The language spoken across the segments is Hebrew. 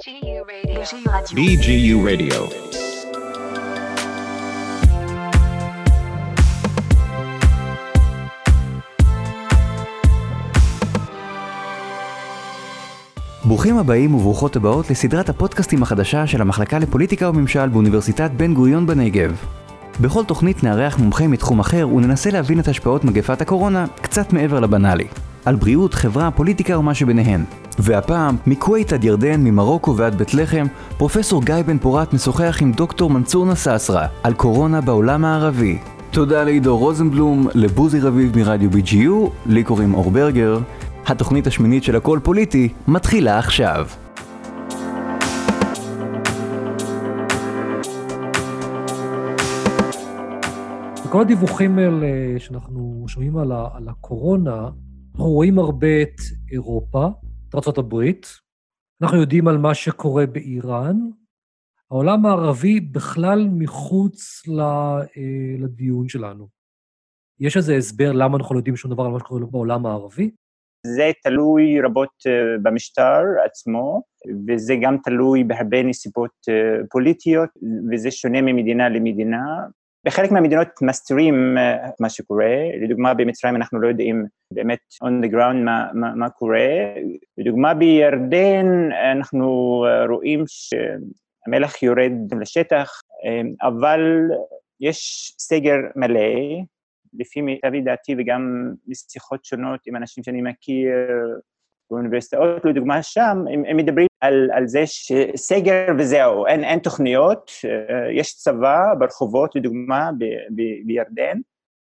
BGU Radio. BGU Radio. ברוכים הבאים וברוכות הבאות לסדרת הפודקאסטים החדשה של המחלקה לפוליטיקה וממשל באוניברסיטת בן גוריון בנגב. בכל תוכנית נארח מומחה מתחום אחר וננסה להבין את השפעות מגפת הקורונה קצת מעבר לבנאלי. על בריאות, חברה, פוליטיקה ומה שביניהן. והפעם, מכווית עד ירדן, ממרוקו ועד בית לחם, פרופסור גיא בן פורת משוחח עם דוקטור מנצור נססרה על קורונה בעולם הערבי. תודה לעידו רוזנבלום, לבוזי רביב מרדיו BGU, לי קוראים אור ברגר. התוכנית השמינית של הכל פוליטי מתחילה עכשיו. כל הדיווחים האלה שאנחנו שומעים על, ה, על הקורונה, אנחנו רואים הרבה את אירופה, את ארה"ב, אנחנו יודעים על מה שקורה באיראן, העולם הערבי בכלל מחוץ לדיון שלנו. יש איזה הסבר למה אנחנו לא יודעים שום דבר על מה שקורה בעולם הערבי? זה תלוי רבות במשטר עצמו, וזה גם תלוי בהרבה נסיבות פוליטיות, וזה שונה ממדינה למדינה. בחלק מהמדינות מסתירים מה שקורה, לדוגמה במצרים אנחנו לא יודעים באמת on the ground מה, מה, מה קורה, לדוגמה בירדן אנחנו רואים שהמלח יורד לשטח, אבל יש סגר מלא, לפי מיטב ידיעתי וגם משיחות שונות עם אנשים שאני מכיר באוניברסיטאות, לדוגמה שם, הם, הם מדברים על, על זה שסגר וזהו, אין, אין תוכניות, יש צבא ברחובות, לדוגמה, ב, ב, בירדן,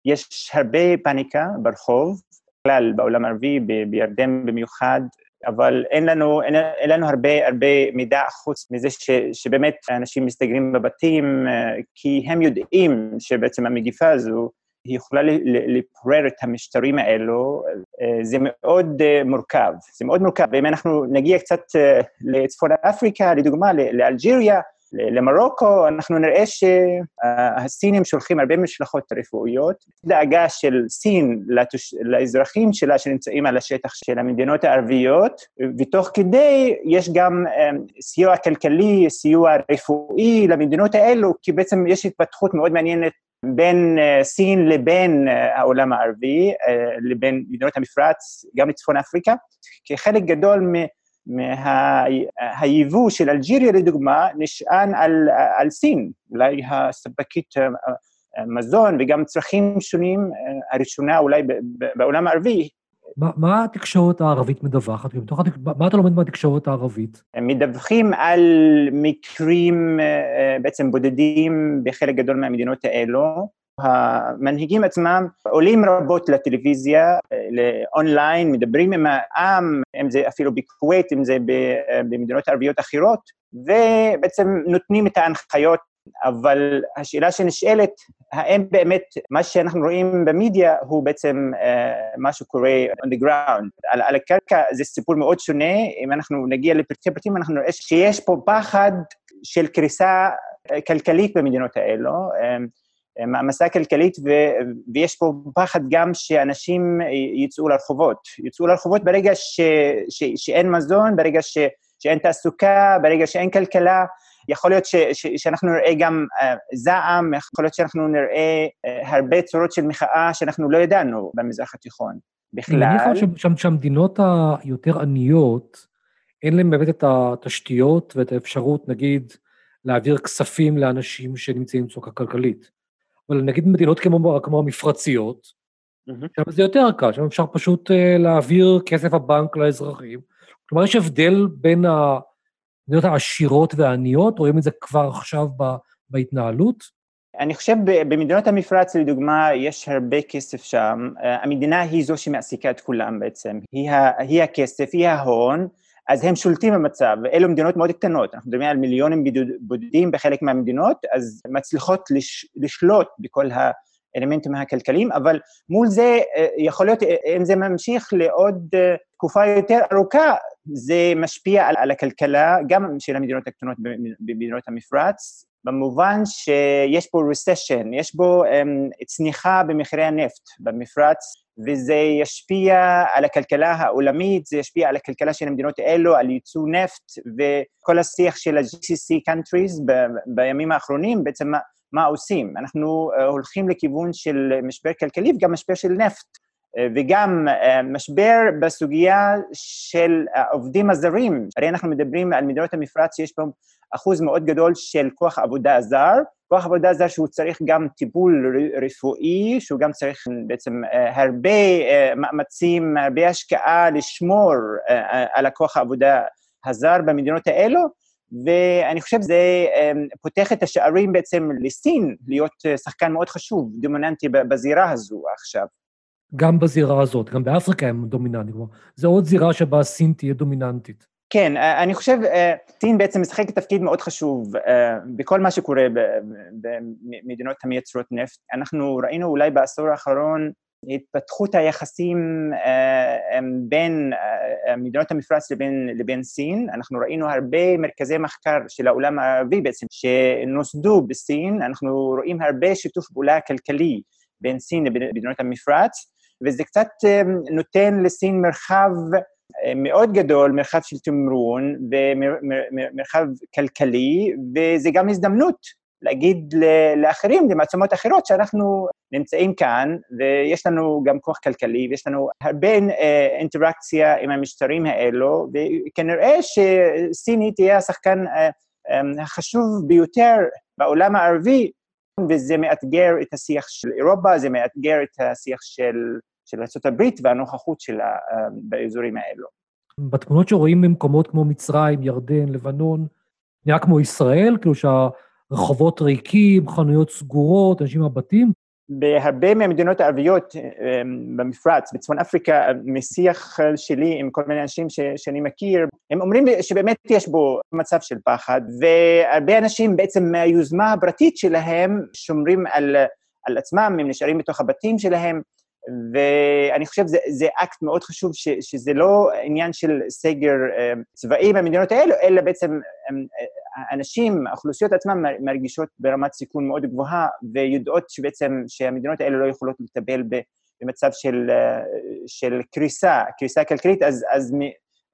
יש הרבה פאניקה ברחוב, בכלל בעולם הערבי, ב, בירדן במיוחד, אבל אין לנו, אין, אין לנו הרבה, הרבה מידע חוץ מזה ש, שבאמת אנשים מסתגרים בבתים, כי הם יודעים שבעצם המגיפה הזו, היא יכולה לפורר את המשטרים האלו, זה מאוד מורכב, זה מאוד מורכב, ואם אנחנו נגיע קצת לצפון אפריקה, לדוגמה, לאלג'יריה, למרוקו, אנחנו נראה שהסינים שולחים הרבה משלחות רפואיות. דאגה של סין לתוש... לאזרחים שלה שנמצאים על השטח של המדינות הערביות, ותוך כדי יש גם סיוע כלכלי, סיוע רפואי למדינות האלו, כי בעצם יש התפתחות מאוד מעניינת בין סין לבין העולם הערבי, לבין מדינות המפרץ, גם לצפון אפריקה, כי חלק גדול מהיבוא של אלג'יריה, לדוגמה, נשען על, על סין, אולי הספקית מזון וגם צרכים שונים, הראשונה אולי בעולם הערבי. מה, מה התקשורת הערבית מדווחת? מה אתה לומד מהתקשורת הערבית? הם מדווחים על מקרים בעצם בודדים בחלק גדול מהמדינות האלו. המנהיגים עצמם עולים רבות לטלוויזיה, לאונליין, מדברים עם העם, אם זה אפילו בכווית, אם זה במדינות ערביות אחרות, ובעצם נותנים את ההנחיות, אבל השאלה שנשאלת, האם באמת מה שאנחנו רואים במדיה הוא בעצם uh, מה שקורה on the ground. על, על הקרקע זה סיפור מאוד שונה, אם אנחנו נגיע לפרטי פרטים, אנחנו נראה שיש פה פחד של קריסה כלכלית במדינות האלו, מעמסה כלכלית, ו- ויש פה פחד גם שאנשים יצאו לרחובות. יצאו לרחובות ברגע ש- ש- שאין מזון, ברגע ש- שאין תעסוקה, ברגע שאין כלכלה. יכול להיות ש- ש- שאנחנו נראה גם uh, זעם, יכול להיות שאנחנו נראה uh, הרבה צורות של מחאה שאנחנו לא ידענו במזרח התיכון בכלל. אני מניח ש- שהמדינות היותר עניות, אין להן באמת את התשתיות ואת האפשרות, נגיד, להעביר כספים לאנשים שנמצאים בצורה כלכלית. אבל נגיד במדינות כמו, כמו המפרציות, mm-hmm. שם זה יותר קל, שם אפשר פשוט uh, להעביר כסף הבנק לאזרחים. כלומר, יש הבדל בין המדינות העשירות והעניות, רואים את זה כבר עכשיו ב, בהתנהלות? אני חושב במדינות המפרץ, לדוגמה, יש הרבה כסף שם. המדינה היא זו שמעסיקה את כולם בעצם. היא, היא הכסף, היא ההון, אז הם שולטים במצב, ואלו מדינות מאוד קטנות, אנחנו מדברים על מיליונים בודדים בחלק מהמדינות, אז מצליחות לש, לשלוט בכל האלמנטים הכלכליים, אבל מול זה יכול להיות, אם זה ממשיך לעוד תקופה יותר ארוכה, זה משפיע על, על הכלכלה, גם של המדינות הקטנות במדינות המפרץ, במובן שיש פה recession, יש בו um, צניחה במחירי הנפט במפרץ, וזה ישפיע על הכלכלה העולמית, זה ישפיע על הכלכלה של המדינות האלו, על ייצוא נפט, וכל השיח של ה-GCC countries ב- בימים האחרונים, בעצם מה, מה עושים? אנחנו uh, הולכים לכיוון של משבר כלכלי וגם משבר של נפט, וגם uh, משבר בסוגיה של העובדים הזרים. הרי אנחנו מדברים על מדינות המפרץ שיש בהם אחוז מאוד גדול של כוח עבודה זר, כוח עבודה זר שהוא צריך גם טיפול רפואי, שהוא גם צריך בעצם הרבה מאמצים, הרבה השקעה לשמור על הכוח העבודה הזר במדינות האלו, ואני חושב שזה פותח את השערים בעצם לסין להיות שחקן מאוד חשוב, דומיננטי בזירה הזו עכשיו. גם בזירה הזאת, גם באפריקה הם דומיננטיים, זו עוד זירה שבה סין תהיה דומיננטית. כן, אני חושב, סין בעצם משחקת תפקיד מאוד חשוב בכל מה שקורה במדינות המייצרות נפט. אנחנו ראינו אולי בעשור האחרון התפתחות היחסים בין מדינות המפרץ לבין, לבין סין. אנחנו ראינו הרבה מרכזי מחקר של העולם הערבי בעצם, שנוסדו בסין. אנחנו רואים הרבה שיתוף פעולה כלכלי בין סין לבין מדינות המפרץ, וזה קצת נותן לסין מרחב מאוד גדול, מרחב של תמרון ומרחב כלכלי, וזה גם הזדמנות להגיד לאחרים, למעצמות אחרות, שאנחנו נמצאים כאן, ויש לנו גם כוח כלכלי, ויש לנו הרבה אינטראקציה עם המשטרים האלו, וכנראה שסיני תהיה השחקן החשוב ביותר בעולם הערבי, וזה מאתגר את השיח של אירופה, זה מאתגר את השיח של של ארה"ב והנוכחות שלה באזורים האלו. בתמונות שרואים במקומות כמו מצרים, ירדן, לבנון, נראה כמו ישראל, כאילו שהרחובות ריקים, חנויות סגורות, אנשים בבתים? בהרבה מהמדינות הערביות במפרץ, בצפון אפריקה, משיח שלי עם כל מיני אנשים ש, שאני מכיר, הם אומרים שבאמת יש בו מצב של פחד, והרבה אנשים בעצם מהיוזמה הפרטית שלהם שומרים על, על עצמם, הם נשארים בתוך הבתים שלהם, ואני חושב שזה אקט מאוד חשוב, ש, שזה לא עניין של סגר אה, צבאי במדינות האלו, אלא בעצם אה, אנשים, האוכלוסיות עצמן מרגישות ברמת סיכון מאוד גבוהה, ויודעות שבעצם שהמדינות האלו לא יכולות לטפל במצב של, אה, של קריסה, קריסה כלכלית, אז, אז,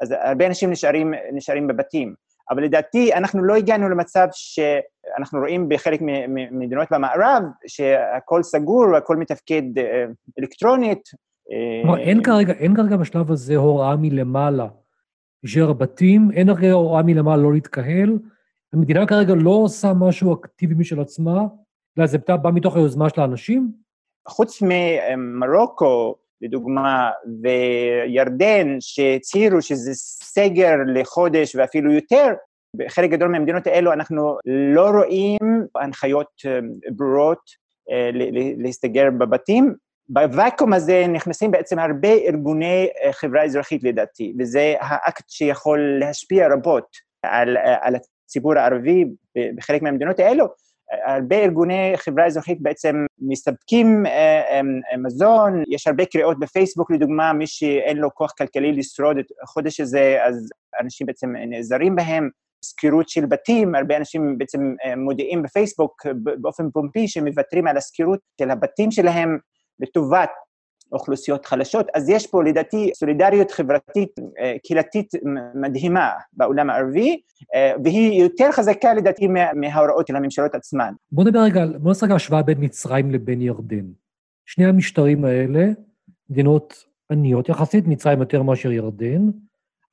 אז הרבה אנשים נשארים, נשארים בבתים. אבל לדעתי אנחנו לא הגענו למצב שאנחנו רואים בחלק ממדינות במערב, שהכל סגור והכל מתפקד אה, אלקטרונית. כלומר, אין כרגע, אין כרגע בשלב הזה הוראה מלמעלה להישאר הבתים, אין כרגע הוראה מלמעלה לא להתקהל. המדינה כרגע לא עושה משהו אקטיבי משל עצמה, אלא זה בא מתוך היוזמה של האנשים? חוץ ממרוקו, לדוגמה, וירדן, שהצהירו שזה סגר לחודש ואפילו יותר, בחלק גדול מהמדינות האלו אנחנו לא רואים הנחיות אה, ברורות אה, להסתגר בבתים. בוואקום הזה נכנסים בעצם הרבה ארגוני אה, חברה אזרחית לדעתי, וזה האקט שיכול להשפיע רבות על, על הציבור הערבי בחלק מהמדינות האלו, הרבה ארגוני חברה אזרחית בעצם מספקים אה, אה, מזון, יש הרבה קריאות בפייסבוק לדוגמה, מי שאין לו כוח כלכלי לשרוד את החודש הזה, אז אנשים בעצם נעזרים בהם. שכירות של בתים, הרבה אנשים בעצם אה, מודיעים בפייסבוק באופן פומפי שמוותרים על השכירות של הבתים שלהם לטובת אוכלוסיות חלשות, אז יש פה לדעתי סולידריות חברתית אה, קהילתית מדהימה בעולם הערבי, אה, והיא יותר חזקה לדעתי מההוראות של הממשלות עצמן. בוא נדבר רגע, בוא נעשה רגע השוואה בין מצרים לבין ירדן. שני המשטרים האלה, מדינות עניות יחסית, מצרים יותר מאשר ירדן,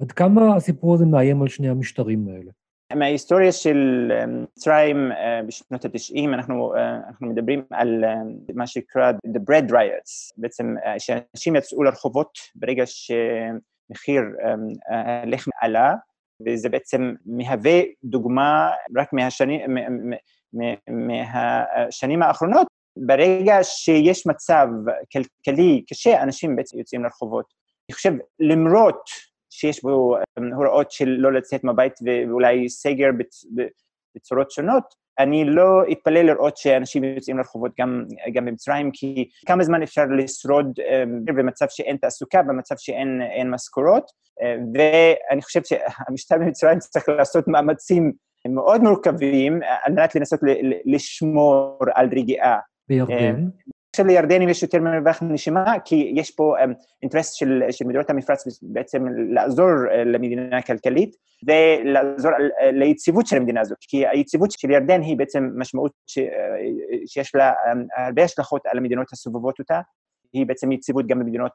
עד כמה הסיפור הזה מאיים על שני המשטרים האלה? מההיסטוריה של אה, מצרים אה, בשנות ה-90, אנחנו, אה, מדברים על מה שנקרא The Bread Riots, בעצם שאנשים יצאו לרחובות ברגע שמחיר הלחם עלה, וזה בעצם מהווה דוגמה רק מהשנים האחרונות, ברגע שיש מצב כלכלי קשה, אנשים בעצם יוצאים לרחובות. אני חושב, למרות שיש בו אמ, הוראות של לא לצאת מהבית ואולי סגר בצורות שונות, אני לא אתפלא לראות שאנשים יוצאים לרחובות גם, גם במצרים, כי כמה זמן אפשר לשרוד אמ, במצב שאין תעסוקה, במצב שאין משכורות, אה, ואני חושב שהמשטר במצרים צריך לעשות מאמצים מאוד מורכבים על מנת לנסות לשמור על רגיעה. בירדן? חושב לירדנים יש יותר מרווח נשימה, כי יש פה um, אינטרס של, של מדינות המפרץ בעצם לעזור uh, למדינה הכלכלית ולעזור uh, ליציבות של המדינה הזאת, כי היציבות של ירדן היא בעצם משמעות ש, uh, שיש לה um, הרבה השלכות על המדינות הסובבות אותה, היא בעצם יציבות גם במדינות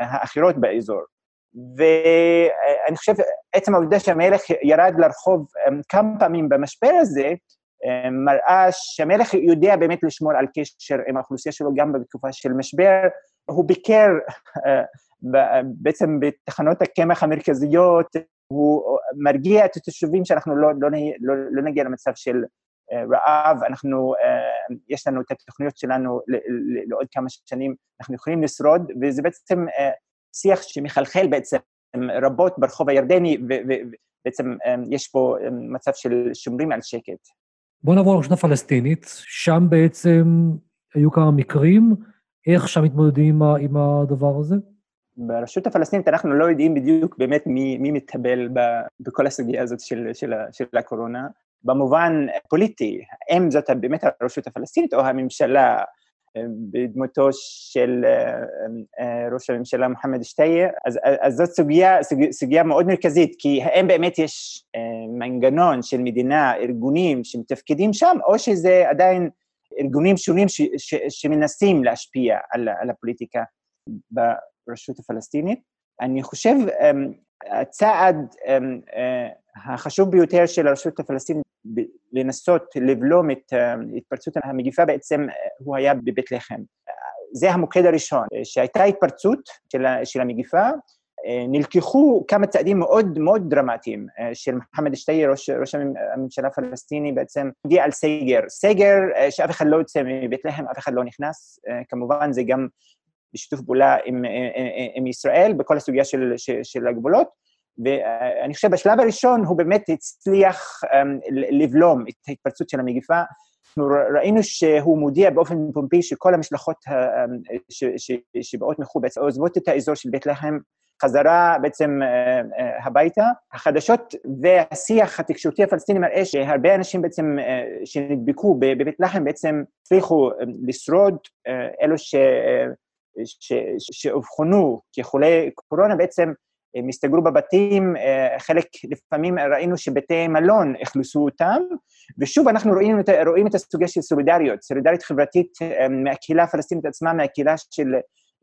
האחרות באזור. ואני חושב, עצם העובדה שהמלך ירד לרחוב כמה פעמים במשבר הזה, מראה שהמלך יודע באמת לשמור על קשר עם האוכלוסייה שלו גם בתקופה של משבר. הוא ביקר בעצם בתחנות הקמח המרכזיות, הוא מרגיע את התושבים שאנחנו לא, לא, לא, לא נגיע למצב של רעב, אנחנו, יש לנו את התוכניות שלנו לעוד כמה שנים, אנחנו יכולים לשרוד, וזה בעצם שיח שמחלחל בעצם רבות ברחוב הירדני, ובעצם יש פה מצב של שומרים על שקט. בואו נעבור לרשות הפלסטינית, שם בעצם היו כמה מקרים, איך שם מתמודדים עם הדבר הזה? ברשות הפלסטינית אנחנו לא יודעים בדיוק באמת מי, מי מתקבל בכל הסוגיה הזאת של, של, של הקורונה. במובן פוליטי, האם זאת באמת הרשות הפלסטינית או הממשלה בדמותו של ראש הממשלה מוחמד שטייה, אז, אז זאת סוגיה, סוגיה, מאוד מרכזית, כי האם באמת יש מנגנון של מדינה, ארגונים שמתפקדים שם, או שזה עדיין ארגונים שונים ש, ש, שמנסים להשפיע על, על הפוליטיקה ברשות הפלסטינית. אני חושב, הצעד החשוב ביותר של הרשות הפלסטינית לנסות לבלום את התפרצות המגיפה בעצם הוא היה בבית לחם. זה המוקד הראשון, שהייתה התפרצות של, של המגיפה, נלקחו כמה צעדים מאוד מאוד דרמטיים של מוחמד שטיי, ראש, ראש הממשלה הפלסטיני, בעצם הגיע על סגר. סגר שאף אחד לא יוצא מבית לחם, אף אחד לא נכנס, כמובן זה גם בשיתוף פעולה עם, עם ישראל בכל הסוגיה של, של, של הגבולות, ואני חושב בשלב הראשון הוא באמת הצליח לבלום את ההתפרצות של המגיפה. אנחנו ראינו שהוא מודיע באופן פומבי שכל המשלחות שבאות מחו"ל בעצם עוזבות את האזור של בית לחם חזרה בעצם הביתה. החדשות והשיח התקשורתי הפלסטיני מראה שהרבה אנשים בעצם שנדבקו בבית לחם בעצם הצליחו לשרוד, אלו שאובחנו כחולי קורונה בעצם הם הסתגרו בבתים, אה, חלק, לפעמים ראינו שבתי מלון אכלסו אותם, ושוב אנחנו רואים, רואים את הסוגיה של סולידריות, סולידריות חברתית אה, מהקהילה הפלסטינית עצמה, מהקהילה של,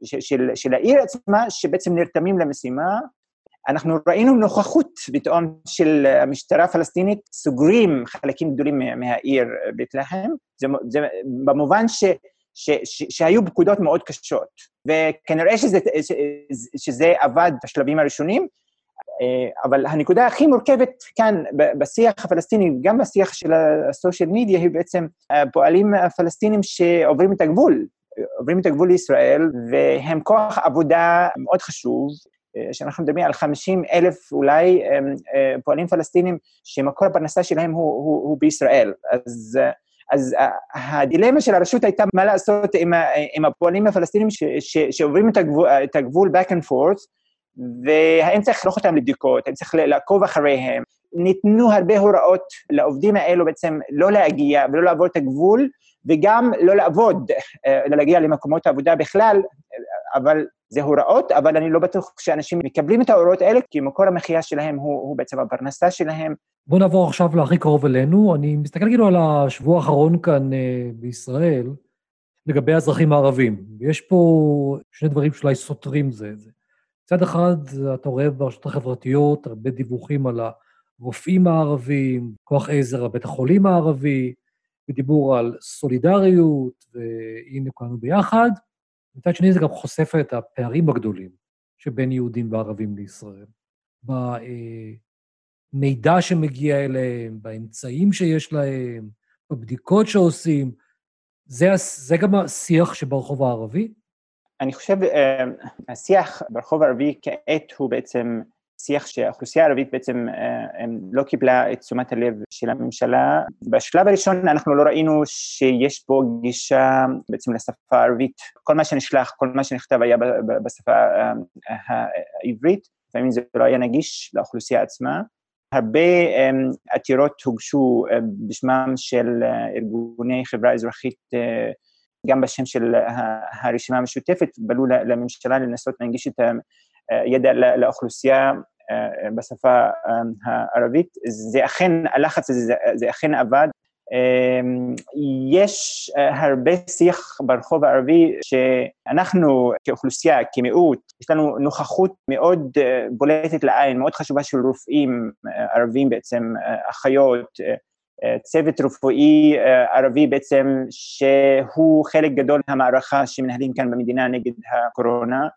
של, של, של העיר עצמה, שבעצם נרתמים למשימה. אנחנו ראינו נוכחות פתאום של המשטרה הפלסטינית, סוגרים חלקים גדולים מהעיר בית לחם, זה, זה במובן ש... ש, ש, שהיו פקודות מאוד קשות, וכנראה שזה, שזה עבד בשלבים הראשונים, אבל הנקודה הכי מורכבת כאן בשיח הפלסטיני, גם בשיח של הסושיאל מדיה, היא בעצם הפועלים הפלסטינים שעוברים את הגבול, עוברים את הגבול לישראל, והם כוח עבודה מאוד חשוב, שאנחנו מדברים על 50 אלף אולי אה, פועלים פלסטינים שמקור הפרנסה שלהם הוא, הוא, הוא בישראל. אז אז הדילמה של הרשות הייתה מה לעשות עם, עם הפועלים הפלסטינים ש, ש, שעוברים את הגבול, את הגבול back and forth, והאם צריך לשלוח אותם לבדיקות, האם צריך לעקוב אחריהם. ניתנו הרבה הוראות לעובדים האלו בעצם לא להגיע ולא לעבור את הגבול, וגם לא לעבוד, אה, להגיע למקומות העבודה בכלל, אבל זה הוראות, אבל אני לא בטוח שאנשים מקבלים את ההוראות האלה, כי מקור המחיה שלהם הוא, הוא בעצם הפרנסה שלהם. בואו נעבור עכשיו להכי קרוב אלינו. אני מסתכל כאילו על השבוע האחרון כאן uh, בישראל, לגבי האזרחים הערבים. יש פה שני דברים שאולי סותרים זה. מצד אחד, אתה רואה ברשתות החברתיות הרבה דיווחים על הרופאים הערבים, כוח עזר בית החולים הערבי, ודיבור על סולידריות, והנה כולנו ביחד. מצד שני, זה גם חושף את הפערים הגדולים שבין יהודים וערבים לישראל. במידע שמגיע אליהם, באמצעים שיש להם, בבדיקות שעושים. זה, זה גם השיח שברחוב הערבי? אני חושב, אה, השיח ברחוב הערבי כעת הוא בעצם שיח שהאוכלוסייה הערבית בעצם אה, לא קיבלה את תשומת הלב של הממשלה. בשלב הראשון אנחנו לא ראינו שיש פה גישה בעצם לשפה הערבית. כל מה שנשלח, כל מה שנכתב היה בשפה אה, העברית, לפעמים זה לא היה נגיש לאוכלוסייה עצמה. הרבה אה, עתירות הוגשו בשמם של ארגוני חברה אזרחית גם בשם של הרשימה המשותפת, בלו לממשלה לנסות להנגיש את הידע לאוכלוסייה בשפה הערבית. זה אכן, הלחץ הזה, זה אכן עבד. יש הרבה שיח ברחוב הערבי שאנחנו כאוכלוסייה, כמיעוט, יש לנו נוכחות מאוד בולטת לעין, מאוד חשובה של רופאים ערבים בעצם, אחיות, צוות רפואי ערבי בעצם, שהוא חלק גדול מהמערכה שמנהלים כאן במדינה נגד הקורונה.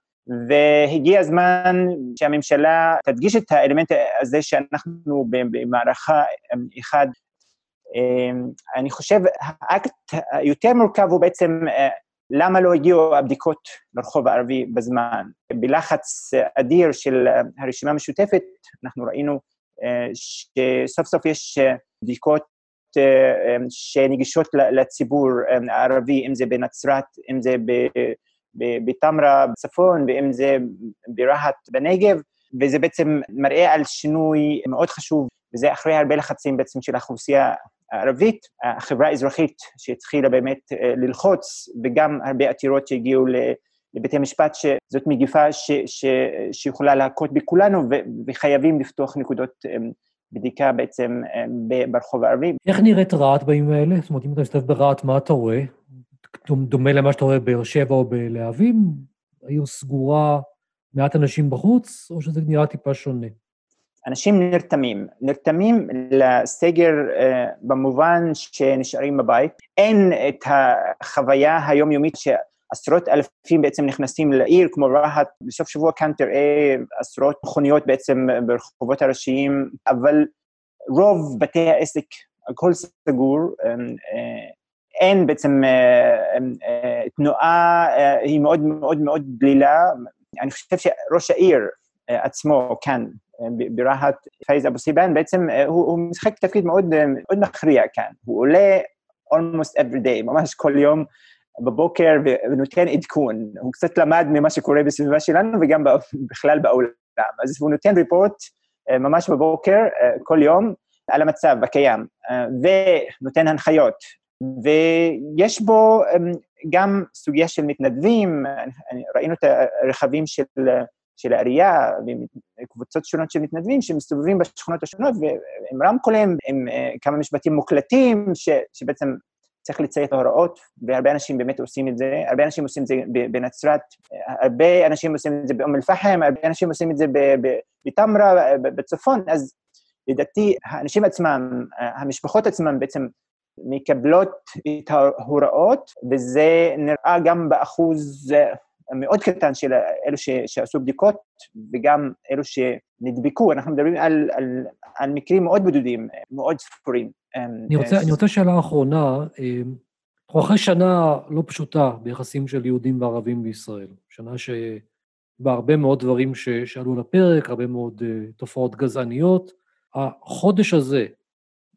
והגיע הזמן שהממשלה תדגיש את האלמנט הזה שאנחנו במערכה אחד. אני חושב, האקט היותר מורכב הוא בעצם למה לא הגיעו הבדיקות לרחוב הערבי בזמן. בלחץ אדיר של הרשימה המשותפת, אנחנו ראינו שסוף סוף יש בדיקות שנגישות לציבור הערבי, אם זה בנצרת, אם זה בטמרה בצפון, ואם זה ברהט בנגב, וזה בעצם מראה על שינוי מאוד חשוב, וזה אחרי הרבה לחצים בעצם של האוכלוסייה הערבית, החברה האזרחית שהתחילה באמת ללחוץ, וגם הרבה עתירות שהגיעו לבתי משפט, שזאת מגיפה ש, ש, שיכולה להכות בכולנו, ו, וחייבים לפתוח נקודות בדיקה בעצם ברחוב הערבי. איך נראית רהט בימים האלה? זאת אומרת, אם אתה מסתובב ברהט, מה אתה רואה? דומה למה שאתה רואה בבאר שבע או בלהבים? העיר סגורה, מעט אנשים בחוץ, או שזה נראה טיפה שונה? אנשים נרתמים, נרתמים לסגר uh, במובן שנשארים בבית. אין את החוויה היומיומית שעשרות אלפים בעצם נכנסים לעיר, כמו רהט, בסוף שבוע כאן תראה עשרות מכוניות בעצם ברחובות הראשיים, אבל רוב בתי העסק, הכל סגור, uh, אין בעצם תנועה, היא מאוד מאוד מאוד דלילה. אני חושב שראש העיר עצמו כאן, ברהט, פאיז אבו סהיבאן, בעצם הוא, הוא משחק תפקיד מאוד, מאוד מכריע כאן. הוא עולה almost every day, ממש כל יום בבוקר ונותן עדכון. הוא קצת למד ממה שקורה בסביבה שלנו וגם בכלל בעולם. אז הוא נותן ריפורט ממש בבוקר, כל יום, על המצב הקיים, ונותן הנחיות ויש בו גם סוגיה של מתנדבים, ראינו את הרכבים של, של העירייה וקבוצות שונות של מתנדבים שמסתובבים בשכונות השונות ועם רמקולים, עם כמה משפטים מוקלטים, ש, שבעצם צריך לציין את ההוראות, והרבה אנשים באמת עושים את זה, הרבה אנשים עושים את זה בנצרת, הרבה אנשים עושים את זה באום אל-פחם, הרבה אנשים עושים את זה בטמרה, בצפון, אז לדעתי האנשים עצמם, המשפחות עצמם בעצם מקבלות את ההוראות, וזה נראה גם באחוז מאוד קטן של אלו ש, שעשו בדיקות, וגם אלו שנדבקו. אנחנו מדברים על, על, על מקרים מאוד בודדים, מאוד ספורים. אני רוצה, אני רוצה שאלה אחרונה. אנחנו אחרי שנה לא פשוטה ביחסים של יהודים וערבים בישראל. שנה שבה הרבה מאוד דברים שעלו לפרק, הרבה מאוד תופעות גזעניות. החודש הזה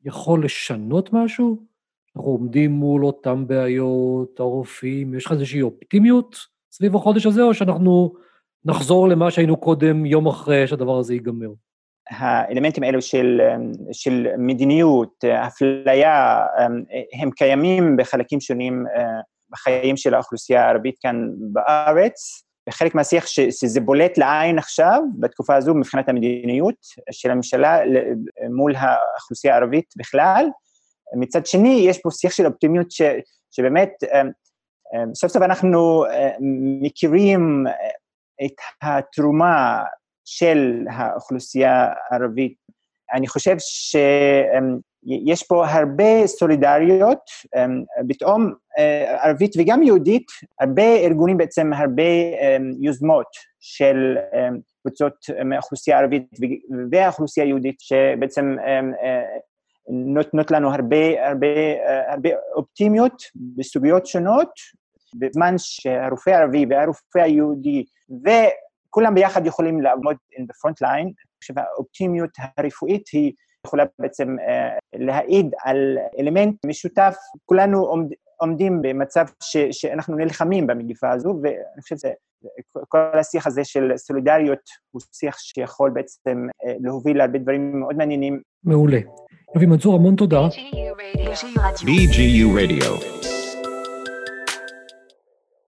יכול לשנות משהו? אנחנו עומדים מול אותן בעיות, הרופאים, יש לך איזושהי אופטימיות סביב החודש הזה, או שאנחנו נחזור למה שהיינו קודם, יום אחרי שהדבר הזה ייגמר? האלמנטים האלו של, של מדיניות, אפליה, הם קיימים בחלקים שונים בחיים של האוכלוסייה הערבית כאן בארץ. וחלק מהשיח ש, שזה בולט לעין עכשיו, בתקופה הזו, מבחינת המדיניות של הממשלה מול האוכלוסייה הערבית בכלל, מצד שני, יש פה שיח של אופטימיות ש, שבאמת, אמ, אמ, סוף סוף אנחנו אמ, מכירים את התרומה של האוכלוסייה הערבית. אני חושב שיש פה הרבה סולידריות, פתאום אה, ערבית וגם יהודית, הרבה ארגונים בעצם, הרבה יוזמות של קבוצות מהאוכלוסייה הערבית והאוכלוסייה היהודית, שבעצם אה, נותנות לנו הרבה, הרבה, הרבה אופטימיות בסוגיות שונות, בזמן שהרופא הערבי והרופא היהודי וכולם ביחד יכולים לעמוד in the front line, אני חושב האופטימיות הרפואית היא יכולה בעצם uh, להעיד על אלמנט משותף, כולנו עומד, עומדים במצב ש, שאנחנו נלחמים במגיפה הזו, ואני חושב שכל השיח הזה של סולידריות הוא שיח שיכול בעצם uh, להוביל להרבה דברים מאוד מעניינים. מעולה. אבי מנצור, המון תודה. BGU Radio.